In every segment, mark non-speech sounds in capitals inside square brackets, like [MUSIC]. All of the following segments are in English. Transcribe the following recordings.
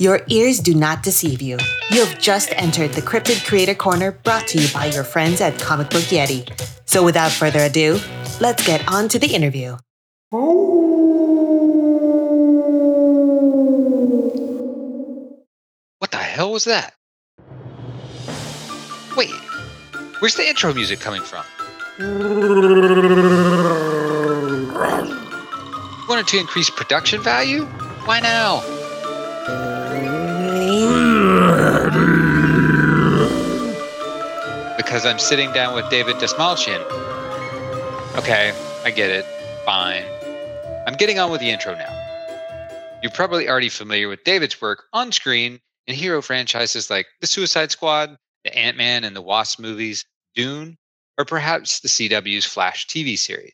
Your ears do not deceive you. You have just entered the Cryptid Creator Corner brought to you by your friends at Comic Book Yeti. So without further ado, let's get on to the interview. What the hell was that? Wait, where's the intro music coming from? Wanted to increase production value? Why now? Because I'm sitting down with David Dastmalchian. Okay, I get it. Fine. I'm getting on with the intro now. You're probably already familiar with David's work on screen in hero franchises like The Suicide Squad, the Ant Man and the Wasp movies, Dune, or perhaps the CW's Flash TV series.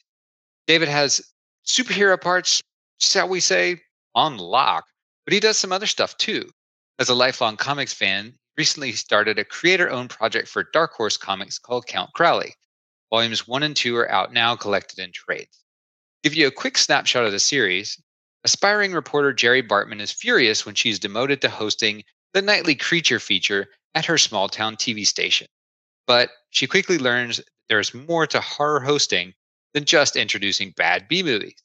David has superhero parts, shall we say, on lock, but he does some other stuff too. As a lifelong comics fan, recently started a creator-owned project for Dark Horse Comics called Count Crowley. Volumes 1 and 2 are out now collected in trades. Give you a quick snapshot of the series. Aspiring reporter Jerry Bartman is furious when she's demoted to hosting the nightly creature feature at her small town TV station. But she quickly learns there's more to horror hosting than just introducing bad B movies.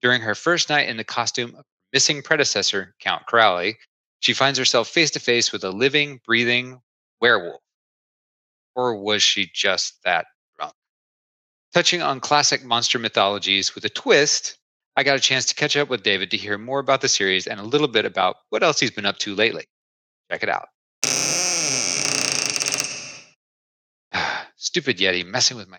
During her first night in the costume of missing predecessor, Count Crowley, she finds herself face to face with a living, breathing werewolf. Or was she just that drunk? Touching on classic monster mythologies with a twist, I got a chance to catch up with David to hear more about the series and a little bit about what else he's been up to lately. Check it out. [SIGHS] Stupid Yeti messing with my.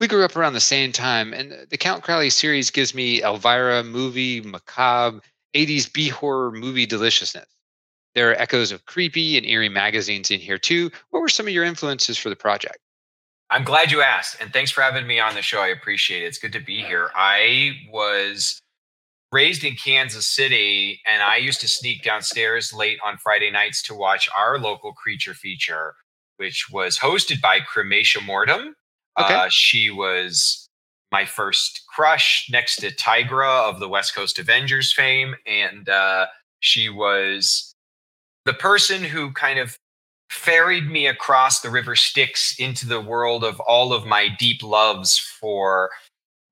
We grew up around the same time, and the Count Crowley series gives me Elvira movie macabre 80s B horror movie deliciousness. There are echoes of creepy and eerie magazines in here too. What were some of your influences for the project? I'm glad you asked, and thanks for having me on the show. I appreciate it. It's good to be here. I was raised in Kansas City, and I used to sneak downstairs late on Friday nights to watch our local creature feature, which was hosted by Crematia Mortem. Okay. Uh, she was my first crush next to Tigra of the West Coast Avengers fame. And uh, she was the person who kind of ferried me across the river Styx into the world of all of my deep loves for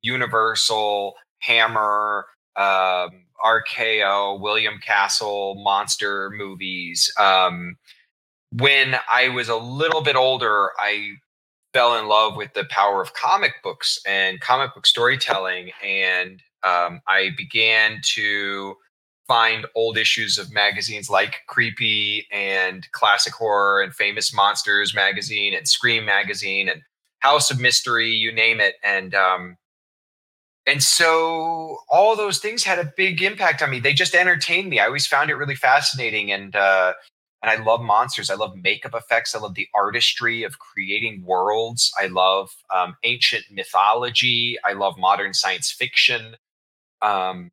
Universal, Hammer, um, RKO, William Castle, monster movies. Um, when I was a little bit older, I fell in love with the power of comic books and comic book storytelling. And um, I began to find old issues of magazines like Creepy and Classic Horror and Famous Monsters magazine and Scream magazine and House of Mystery, you name it. And um, and so all those things had a big impact on me. They just entertained me. I always found it really fascinating. And uh, and I love monsters. I love makeup effects. I love the artistry of creating worlds. I love um, ancient mythology. I love modern science fiction. Um,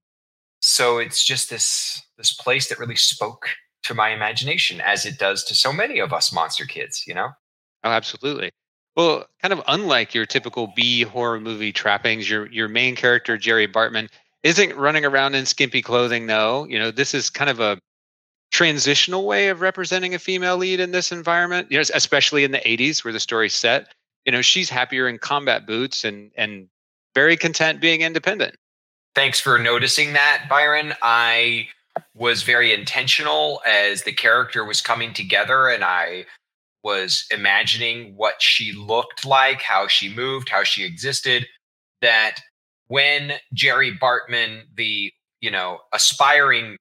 so it's just this this place that really spoke to my imagination, as it does to so many of us monster kids. You know. Oh, absolutely. Well, kind of unlike your typical B horror movie trappings, your your main character Jerry Bartman isn't running around in skimpy clothing. though you know this is kind of a transitional way of representing a female lead in this environment. You know, especially in the '80s where the story's set. You know, she's happier in combat boots and and very content being independent. Thanks for noticing that, Byron. I was very intentional as the character was coming together and I was imagining what she looked like, how she moved, how she existed. That when Jerry Bartman, the you know aspiring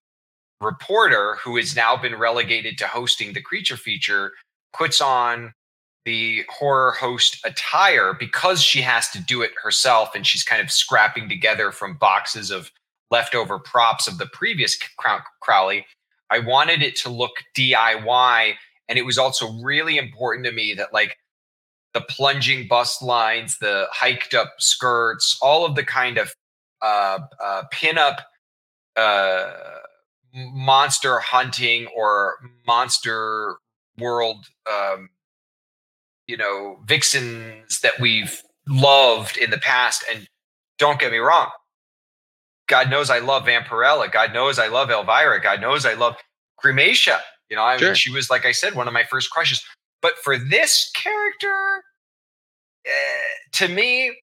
reporter who has now been relegated to hosting the creature feature, puts on the horror host attire because she has to do it herself and she's kind of scrapping together from boxes of leftover props of the previous Crowley. I wanted it to look DIY and it was also really important to me that like the plunging bust lines, the hiked up skirts, all of the kind of uh, uh, pinup uh, monster hunting or monster world um, you know vixens that we've loved in the past and don't get me wrong god knows i love vampirella god knows i love elvira god knows i love Crematia. You know, I Sure. mean, she was like I said, one of my first crushes. But for this character, eh, to me,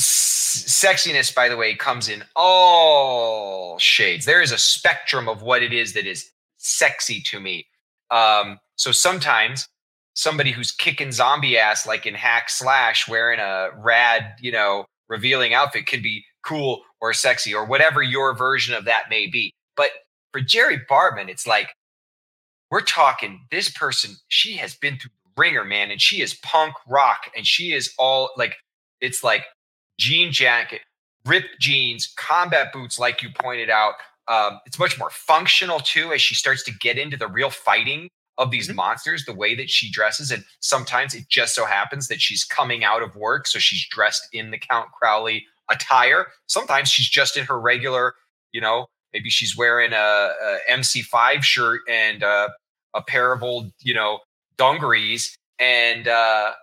sexiness, by the way, comes in all shades. There is a spectrum of what it is that is sexy to me. Um, so sometimes somebody who's kicking zombie ass, like in Hack Slash, wearing a rad, you know, revealing outfit, could be cool or sexy or whatever your version of that may be. But for Jerry Bartman, it's like we're talking this person, she has been through the ringer, man, and she is punk rock, and she is all like it's like jean jacket, ripped jeans, combat boots, like you pointed out. Um, it's much more functional too as she starts to get into the real fighting of these Mhm. monsters, the way that she dresses. And sometimes it just so happens that she's coming out of work. So she's dressed in the Count Crowley attire. Sometimes she's just in her regular, you know, maybe she's wearing a, a MC5 shirt and uh, a pair of old, you know, dungarees. And, uh,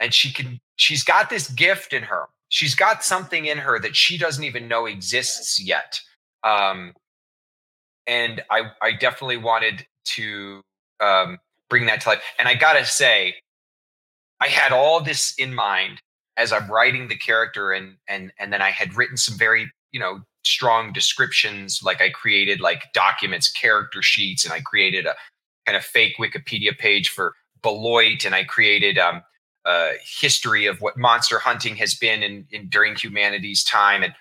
and she can, she's got this gift in her. She's got something in her that she doesn't even know exists yet. Um, and I, I definitely wanted to um, bring that to life. And I gotta say, I had all this in mind as I'm writing the character, and and and then I had written some very you know strong descriptions. Like I created like documents, character sheets, and I created a kind of fake Wikipedia page for Beloit, and I created um, a history of what monster hunting has been in, in during humanity's time, and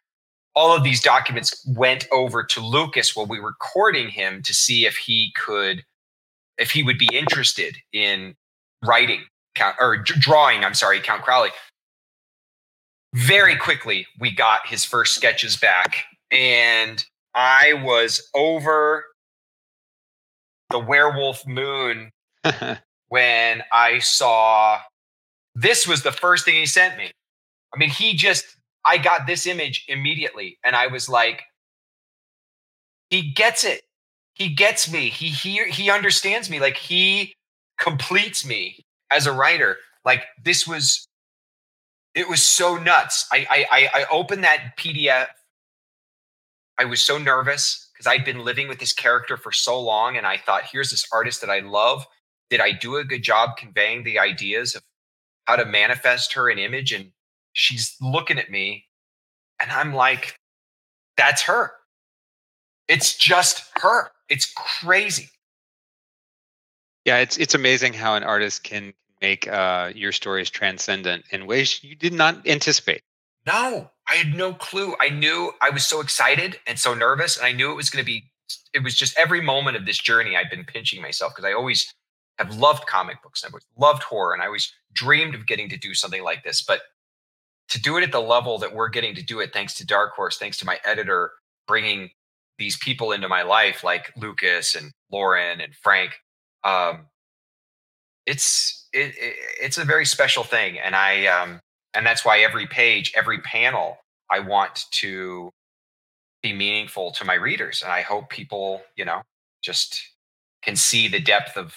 all of these documents went over to Lukas while we were courting him to see if he could, if he would be interested in writing count or drawing. I'm sorry, Count Crowley. Very quickly, we got his first sketches back, and I was over the werewolf moon [LAUGHS] when I saw this was the first thing he sent me. I mean, he just I got this image immediately and I was like he gets it. He gets me. He he he understands me. Like he completes me as a writer. Like this was it was so nuts. I I I, opened that PDF. I was so nervous because I'd been living with this character for so long and I thought here's this artist that I love. Did I do a good job conveying the ideas of how to manifest her an image and she's looking at me and I'm like, that's her. It's just her. It's crazy. yeah, it's it's amazing how an artist can make uh, your stories transcendent in ways you did not anticipate. No, I had no clue. I knew I was so excited and so nervous, and I knew it was going to be. It was just every moment of this journey. I've been pinching myself because I always have loved comic books. And I've always loved horror, and I always dreamed of getting to do something like this. But to do it at the level that we're getting to do it, thanks to Dark Horse, thanks to my editor bringing these people into my life, like Lukas and Lauren and Frank, um, it's it, it, it's a very special thing, and I um, and that's why every page, every panel, I want to be meaningful to my readers, and I hope people, you know, just can see the depth of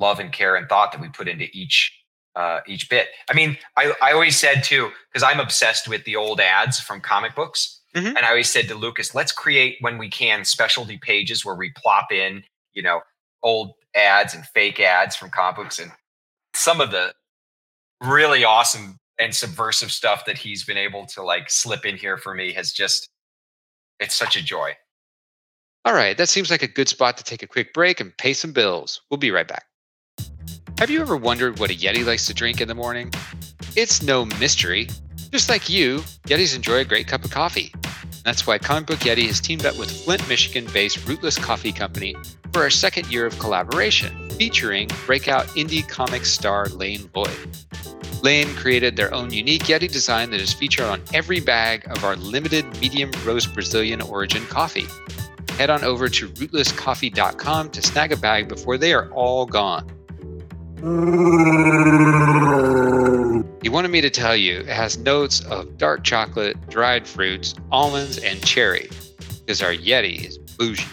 love and care and thought that we put into each uh, each bit. I mean, I, I always said too, because I'm obsessed with the old ads from comic books. Mhm. And I always said to Lukas, let's create when we can specialty pages where we plop in, you know, old ads and fake ads from comic books and some of the really awesome and subversive stuff that he's been able to like slip in here for me has just it's such a joy. All right, that seems like a good spot to take a quick break and pay some bills. We'll be right back. Have you ever wondered what a Yeti likes to drink in the morning? It's no mystery. Just like you, Yetis enjoy a great cup of coffee. That's why Comic Book Yeti has teamed up with Flint, Michigan based Rootless Coffee Company for our second year of collaboration, featuring breakout indie comic star Lane Lloyd. Lane created their own unique Yeti design that is featured on every bag of our limited medium roast Brazilian origin coffee. Head on over to rootlesscoffee.com to snag a bag before they are all gone. He wanted me to tell you it has notes of dark chocolate, dried fruits, almonds, and cherry, because our Yeti is bougie.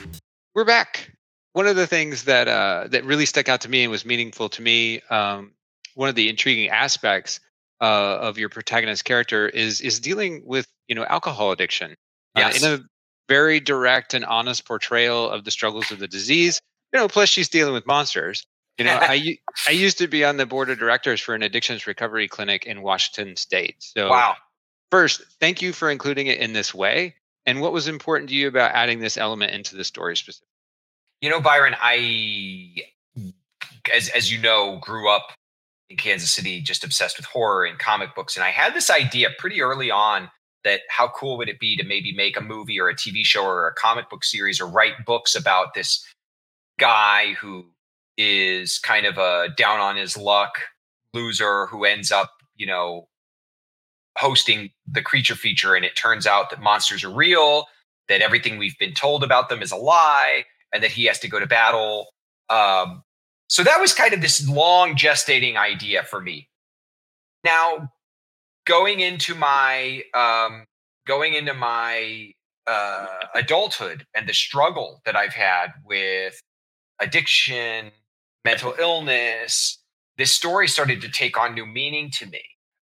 We're back. One of the things that uh, that really stuck out to me and was meaningful to me, um, one of the intriguing aspects uh, of your protagonist character is is dealing with you know alcohol addiction. Yes. Uh, in a very direct and honest portrayal of the struggles of the disease. You know, plus she's dealing with monsters. You know, I [LAUGHS] I used to be on the board of directors for an addictions recovery clinic in Washington State. So, wow. First, thank you for including it in this way. And what was important to you about adding this element into the story specifically? You know, Byron, I, as as you know, grew up in Kansas City, just obsessed with horror and comic books, and I had this idea pretty early on that how cool would it be to maybe make a movie or a TV show or a comic book series or write books about this guy who is kind of a down on his luck loser who ends up, you know, hosting the creature feature and it turns out that monsters are real, that everything we've been told about them is a lie, and that he has to go to battle. Um, so that was kind of this long gestating idea for me. Now, going into my um, going into my uh, adulthood and the struggle that I've had with addiction, mental illness, this story started to take on new meaning to me.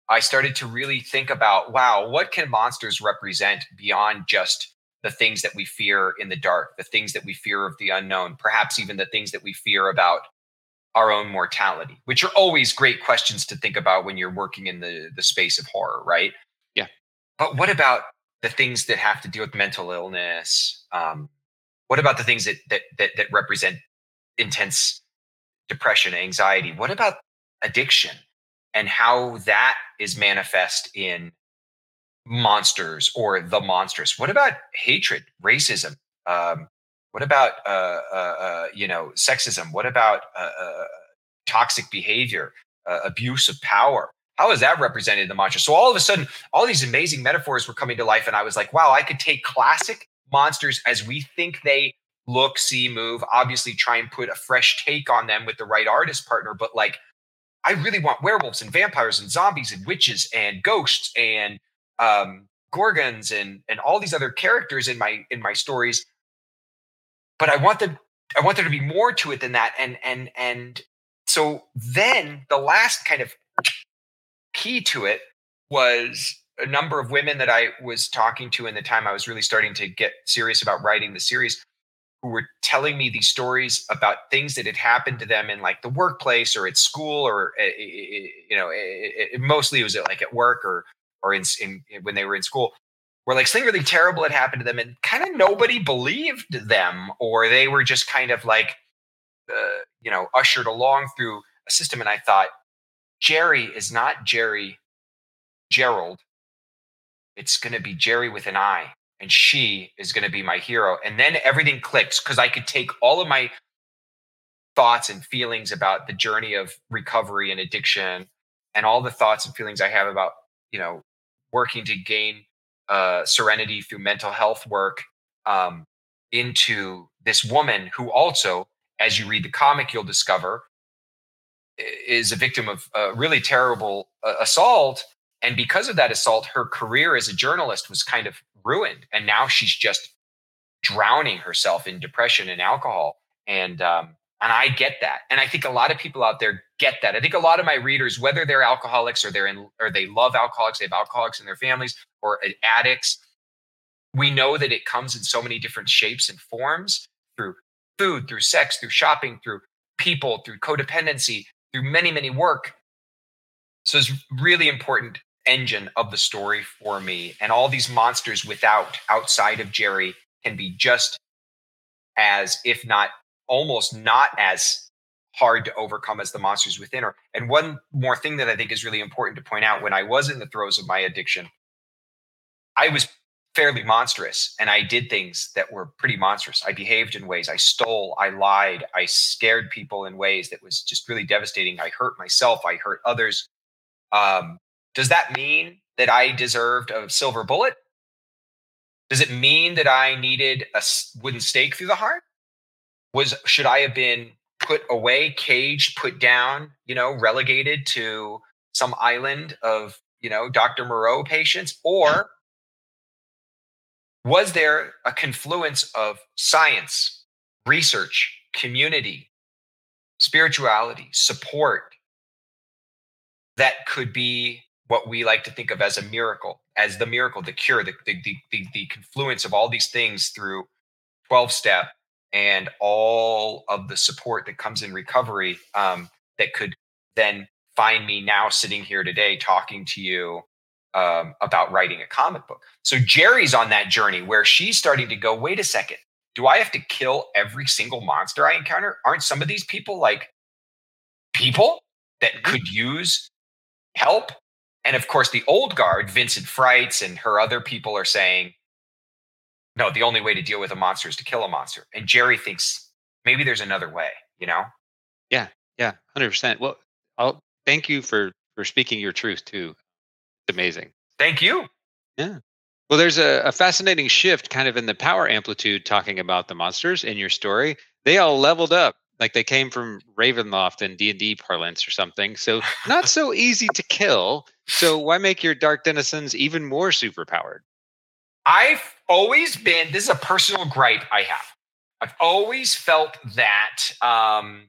I started to really think about wow, what can monsters represent beyond just the things that we fear in the dark, the things that we fear of the unknown, perhaps even the things that we fear about our own mortality, which are always great questions to think about when you're working in the, the space of horror, right? Yeah. But what about the things that have to do with mental illness? Um, what about the things that, that that that represent intense depression, anxiety? What about addiction and how that is manifest in monsters or the monstrous? What about hatred, racism? Um, what about uh, uh, uh, you know sexism? What about uh, uh, toxic behavior, uh, abuse of power? How is that represented in the monster? So all of a sudden, all these amazing metaphors were coming to life, and I was like, wow, I could take classic monsters as we think they look, see, move. Obviously, try and put a fresh take on them with the right artist partner, but like. I really want werewolves and vampires and zombies and witches and ghosts and um, gorgons and and all these other characters in my in my stories but I want them I want there to be more to it than that. And and and so then the last kind of key to it was a number of women that I was talking to in the time I was really starting to get serious about writing the series who were telling me these stories about things that had happened to them in like the workplace or at school or eh, eh, eh, you know it, it, mostly it was like at work or or in, in when they were in school where like something really terrible had happened to them and kind of nobody believed them or they were just kind of like uh, you know ushered along through a system. And i thought jerry is not jerry gerald. It's going to be jerry with an i and she is going to be my hero and then everything clicks because i could take all of my thoughts and feelings about the journey of recovery and addiction and all the thoughts and feelings i have about you know working to gain uh, serenity through mental health work um, into this woman who also, as you read the comic, you'll discover is a victim of a really terrible uh, assault. And because of that assault, her career as a journalist was kind of ruined. And now she's just drowning herself in depression and alcohol. And um, and I get that. And I think a lot of people out there get that. I think a lot of my readers, whether they're alcoholics or they're in or they love alcoholics, they have alcoholics in their families or addicts, we know that it comes in so many different shapes and forms through food, through sex, through shopping, through people, through codependency, through many, many work. So it's really important engine of the story for me. And all these monsters without, outside of Jerry, can be just as, if not almost not as hard to overcome as the monsters within her. And one more thing that I think is really important to point out when I was in the throes of my addiction, I was fairly monstrous and I did things that were pretty monstrous. I behaved in ways I stole, I lied, I scared people in ways that was just really devastating. I hurt myself, I hurt others. Um, does that mean that I deserved a silver bullet? Does it mean that I needed a wooden stake through the heart? was should I have been put away, caged, put down, you know, relegated to some island of, you know, Dr. Moreau patients? Or was there a confluence of science, research, community, spirituality, support that could be what we like to think of as a miracle, as the miracle, the cure, the the the, the, confluence of all these things through 12 step and all of the support that comes in recovery um, that could then find me now sitting here today talking to you um, about writing a comic book. So Jerry's on that journey where she's starting to go, wait a second, do I have to kill every single monster I encounter? Aren't some of these people like people that mm-hmm. could use help? And of course, the old guard, Vincent Freitz, and her other people are saying, no, the only way to deal with a monster is to kill a monster. And Jerry thinks maybe there's another way, you know? Yeah, yeah, 100%. Well, I'll thank you for for speaking your truth too. It's amazing. Thank you. Yeah. Well, there's a, a, fascinating shift kind of in the power amplitude talking about the monsters in your story. They all leveled up like they came from Ravenloft and D&D parlance or something. So not so easy to kill. So why make your dark denizens even more superpowered? I've always been this is a personal gripe I have. I've always felt that um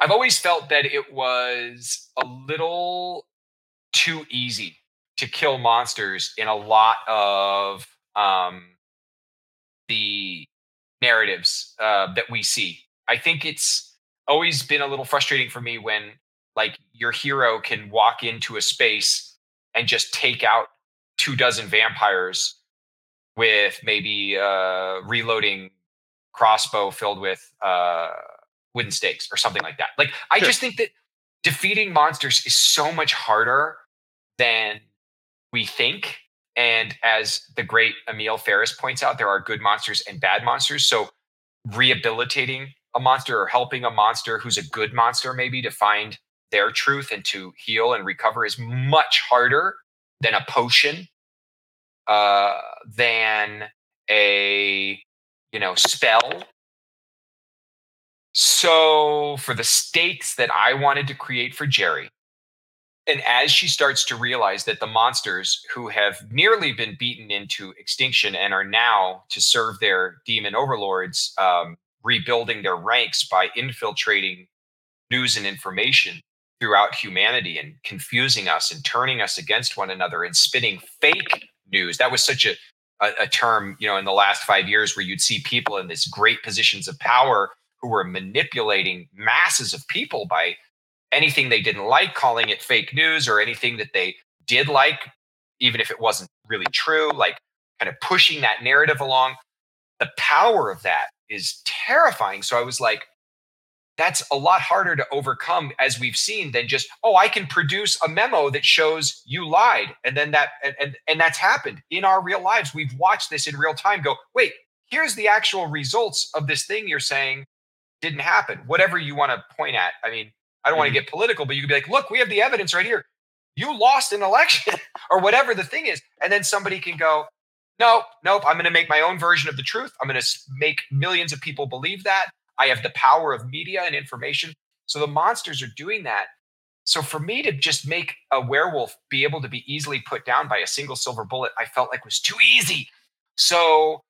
I've always felt that it was a little too easy to kill monsters in a lot of um, the narratives uh, that we see. I think it's always been a little frustrating for me when like your hero can walk into a space and just take out two dozen vampires with maybe a reloading crossbow filled with uh, wooden stakes or something like that. Like I sure. just think that defeating monsters is so much harder than we think. And as the great Emil Ferris points out, there are good monsters and bad monsters. So rehabilitating a monster or helping a monster who's a good monster maybe to find their truth and to heal and recover is much harder than a potion uh, than a you know spell. So for the stakes that i wanted to create for jerry and as she starts to realize that the monsters who have nearly been beaten into extinction and are now to serve their demon overlords um, rebuilding their ranks by infiltrating news and information throughout humanity and confusing us and turning us against one another and spinning fake news that was such a, a, a term you know in the last five years where you'd see people in these great positions of power who were manipulating masses of people by anything they didn't like, calling it fake news, or anything that they did like, even if it wasn't really true, like kind of pushing that narrative along. The power of that is terrifying. So I was like, that's a lot harder to overcome as we've seen than just oh i can produce a memo that shows you lied and then that and, and and that's happened in our real lives we've watched this in real time go wait here's the actual results of this thing you're saying didn't happen whatever you want to point at i mean I don't mm-hmm. want to get political, but you could be like, look, we have the evidence right here. You lost an election [LAUGHS] or whatever the thing is. And then somebody can go, no, nope, I'm going to make my own version of the truth. I'm going to make millions of people believe that. I have the power of media and information. So the monsters are doing that. So for me to just make a werewolf be able to be easily put down by a single silver bullet, I felt like was too easy. So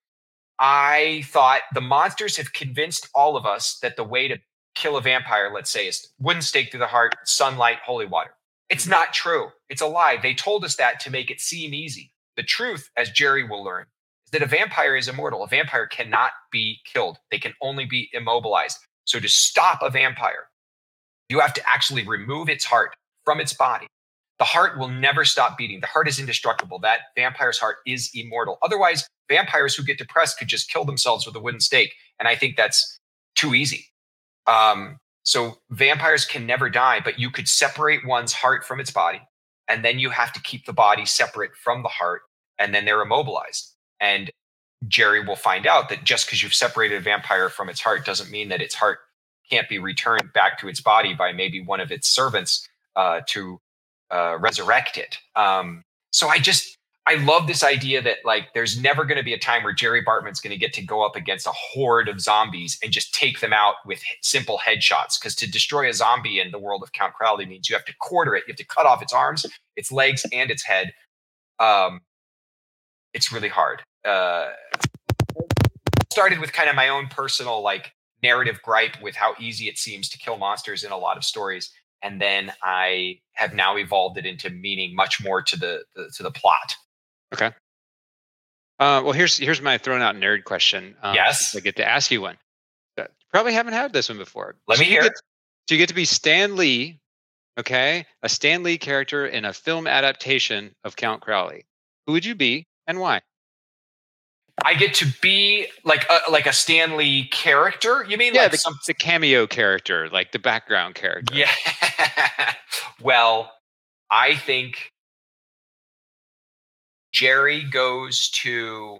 I thought the monsters have convinced all of us that the way to kill a vampire, let's say, is wooden stake through the heart, sunlight, holy water. It's mm-hmm. not true. It's a lie. They told us that to make it seem easy. The truth, as Jerry will learn, is that a vampire is immortal. A vampire cannot be killed, they can only be immobilized. So to stop a vampire, you have to actually remove its heart from its body. The heart will never stop beating. The heart is indestructible. That vampire's heart is immortal. Otherwise, vampires who get depressed could just kill themselves with a wooden stake. And I think that's too easy. Um, so vampires can never die, but you could separate one's heart from its body, and then you have to keep the body separate from the heart, and then they're immobilized. And Jerry will find out that just because you've separated a vampire from its heart doesn't mean that its heart can't be returned back to its body by maybe one of its servants uh, to uh, resurrect it. Um, so I just I love this idea that like there's never going to be a time where Jerry Bartman's going to get to go up against a horde of zombies and just take them out with simple headshots. Because to destroy a zombie in the world of Count Crowley means you have to quarter it, you have to cut off its arms, its legs, and its head. Um, it's really hard. Uh, started with kind of my own personal like narrative gripe with how easy it seems to kill monsters in a lot of stories, and then I have now evolved it into meaning much more to the, the to the plot. Okay. Uh, well, here's here's my thrown out nerd question. Um, yes, I get to ask you one. You probably haven't had this one before. Let me hear. Get, do you get to be Stan Lee? Okay, a Stan Lee character in a film adaptation of Count Crowley. Who would you be and why? I get to be like a, like a Stan Lee character. You mean yeah, like the, some, the cameo character, like the background character? Yeah. [LAUGHS] well, I think Jerry goes to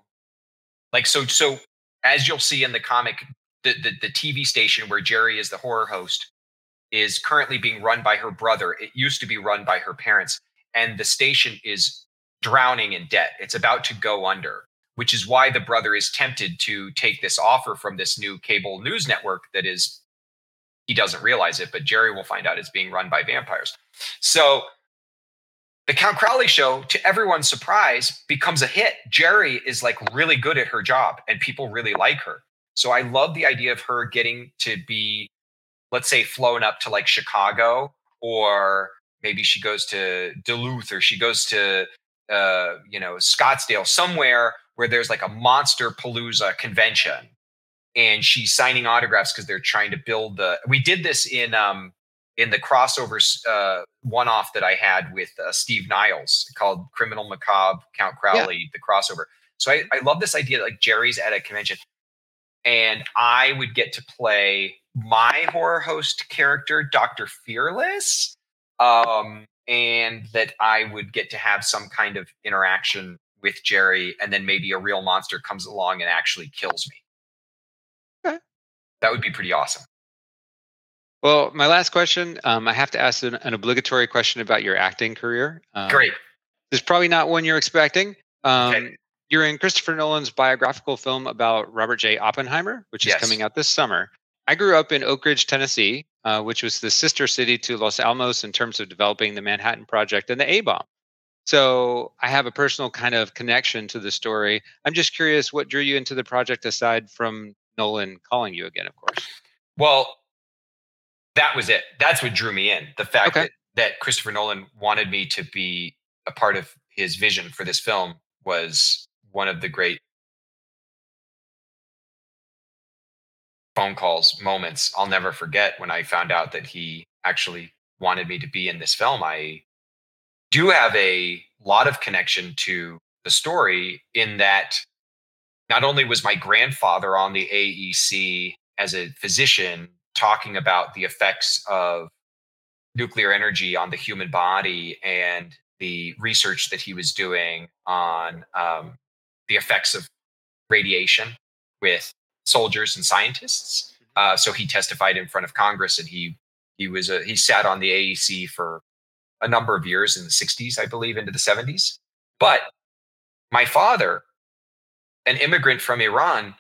like so so as you'll see in the comic, the, the the TV station where Jerry is the horror host is currently being run by her brother. It used to be run by her parents, and the station is drowning in debt. It's about to go under which is why the brother is tempted to take this offer from this new cable news network that is he doesn't realize it but jerry will find out it's being run by vampires. So the count crowley show to everyone's surprise becomes a hit. Jerry is like really good at her job and people really like her. So i love the idea of her getting to be let's say flown up to like chicago or maybe she goes to duluth or she goes to uh, you know scottsdale somewhere where there's like a monster palooza convention and she's signing autographs because they're trying to build the we did this in um in the crossovers uh one off that i had with uh, steve niles called criminal macabre count crowley yeah. the crossover so I, I love this idea like jerry's at a convention and i would get to play my horror host character dr fearless um and that i would get to have some kind of interaction with Jerry, and then maybe a real monster comes along and actually kills me. Okay. That would be pretty awesome. Well, my last question um, I have to ask an, an, obligatory question about your acting career. Um, Great. This is probably not one you're expecting. Um, okay. You're in Christopher Nolan's biographical film about Robert J. Oppenheimer, which is yes. coming out this summer. I grew up in Oak Ridge, Tennessee, uh, which was the sister city to Los Alamos in terms of developing the Manhattan Project and the A bomb. So I have a personal kind of connection to the story. I'm just curious what drew you into the project aside from Nolan calling you again, of course. Well, that was it. That's what drew me in. The fact okay. that, that Christopher Nolan wanted me to be a part of his vision for this film was one of the great phone calls moments I'll never forget when I found out that he actually wanted me to be in this film. I do have a lot of connection to the story in that not only was my grandfather on the AEC as a physician talking about the effects of nuclear energy on the human body and the research that he was doing on um, the effects of radiation with soldiers and scientists. Mm-hmm. Uh, so he testified in front of Congress, and he he was a, he sat on the AEC for a number of years in the 60s, I believe, into the 70s. But my father, an immigrant from Iran,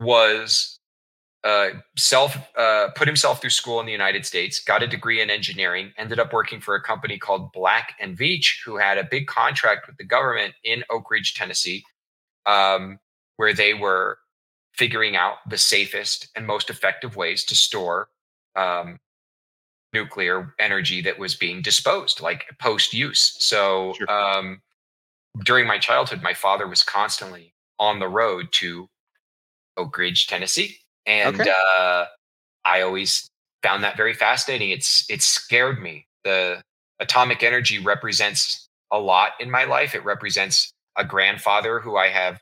was uh, self uh, put himself through school in the United States, got a degree in engineering, ended up working for a company called Black and Veatch, who had a big contract with the government in Oak Ridge, Tennessee, um, where they were figuring out the safest and most effective ways to store um, nuclear energy that was being disposed, like post use. So sure. um, during my childhood, my father was constantly on the road to Oak Ridge, Tennessee, and okay. uh, I always found that very fascinating. It's it scared me. The atomic energy represents a lot in my life. It represents a grandfather who I have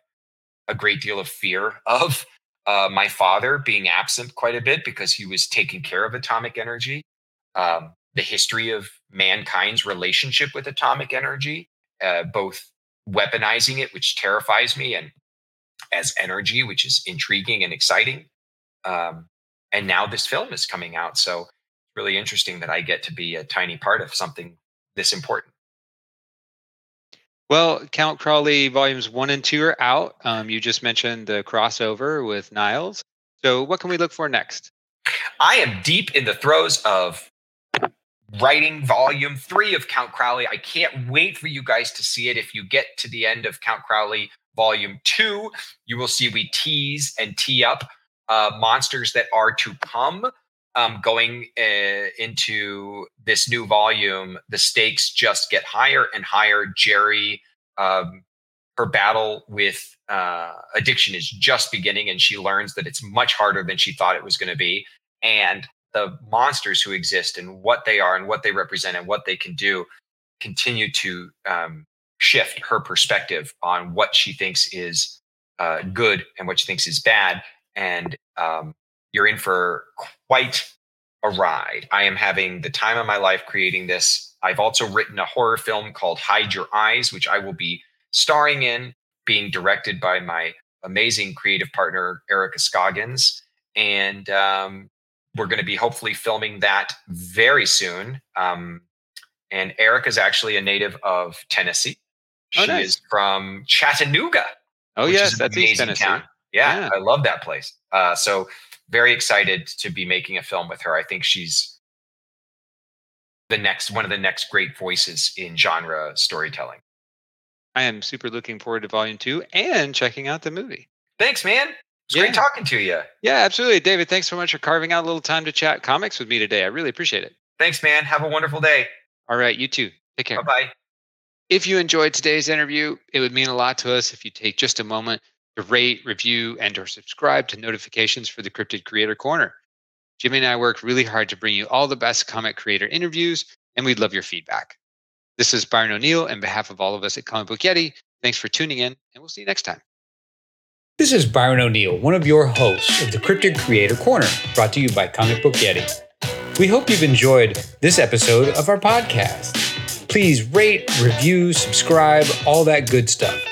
a great deal of fear of. Uh, my father being absent quite a bit because he was taking care of atomic energy um, the history of mankind's relationship with atomic energy, uh, both weaponizing it, which terrifies me, and as energy, which is intriguing and exciting. Um, and now this film is coming out. So it's really interesting that I get to be a tiny part of something this important. Well, Count Crowley volumes one and two are out. Um, you just mentioned the crossover with Niles. So, what can we look for next? I am deep in the throes of writing volume three of Count Crowley. I can't wait for you guys to see it. If you get to the end of Count Crowley volume two, you will see we tease and tee up uh, monsters that are to come. Um, going uh, into this new volume, the stakes just get higher and higher. Jerry, um, her battle with uh, addiction is just beginning, and she learns that it's much harder than she thought it was going to be. And the monsters who exist and what they are and what they represent and what they can do continue to um, shift her perspective on what she thinks is uh, good and what she thinks is bad. And um, you're in for quite a ride. I am having the time of my life creating this. I've also written a horror film called Hide Your Eyes, which I will be starring in, being directed by my amazing creative partner, Erica Scoggins. And um, we're going to be hopefully filming that very soon. Um, and Erica is actually a native of Tennessee. Oh, she oh, nice. is from Chattanooga. Oh, yes, that's East Tennessee. Yeah, yeah, I love that place. Uh, so very excited to be making a film with her. I think she's the next one of the next great voices in genre storytelling. I am super looking forward to volume two and checking out the movie. Thanks, man. It's yeah. great talking to you. Yeah, absolutely. David, thanks so much for carving out a little time to chat comics with me today. I really appreciate it. Thanks, man. Have a wonderful day. All right, you too. Take care. Bye bye. If you enjoyed today's interview, it would mean a lot to us if you take just a moment to rate, review, and or subscribe to notifications for the Cryptid Creator Corner. Jimmy and I work really hard to bring you all the best comic creator interviews, and we'd love your feedback. This is Byron O'Neill on behalf of all of us at Comic Book Yeti. Thanks for tuning in, and we'll see you next time. This is Byron O'Neill, one of your hosts of the Cryptid Creator Corner, brought to you by Comic Book Yeti. We hope you've enjoyed this episode of our podcast. Please rate, review, subscribe, all that good stuff.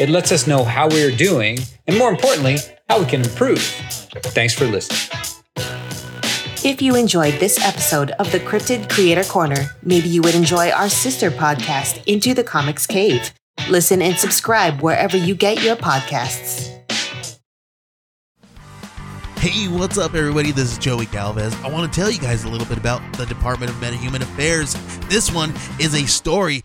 It lets us know how we are doing, and more importantly, how we can improve. Thanks for listening. If you enjoyed this episode of the Cryptid Creator Corner, maybe you would enjoy our sister podcast, Into the Comics Cave. Listen and subscribe wherever you get your podcasts. Hey, what's up, everybody? This is Joey Galvez. I want to tell you guys a little bit about the Department of Metahuman Affairs. This one is a story